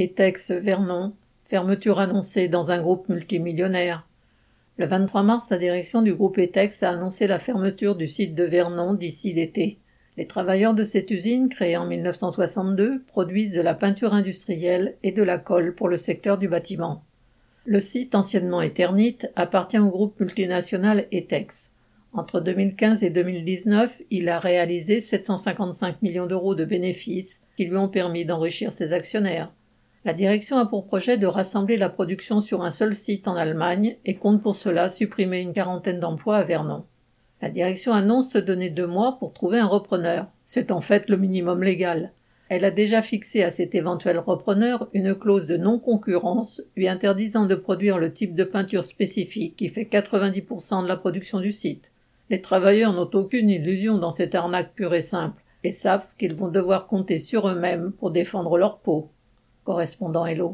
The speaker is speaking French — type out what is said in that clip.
Etex Vernon, fermeture annoncée dans un groupe multimillionnaire. Le 23 mars, la direction du groupe Etex a annoncé la fermeture du site de Vernon d'ici l'été. Les travailleurs de cette usine, créée en 1962, produisent de la peinture industrielle et de la colle pour le secteur du bâtiment. Le site, anciennement Eternit, appartient au groupe multinational Etex. Entre 2015 et 2019, il a réalisé 755 millions d'euros de bénéfices qui lui ont permis d'enrichir ses actionnaires. La direction a pour projet de rassembler la production sur un seul site en Allemagne et compte pour cela supprimer une quarantaine d'emplois à Vernon. La direction annonce se donner deux mois pour trouver un repreneur. C'est en fait le minimum légal. Elle a déjà fixé à cet éventuel repreneur une clause de non-concurrence lui interdisant de produire le type de peinture spécifique qui fait 90% de la production du site. Les travailleurs n'ont aucune illusion dans cette arnaque pure et simple, et savent qu'ils vont devoir compter sur eux-mêmes pour défendre leur peau. Correspondant Hello.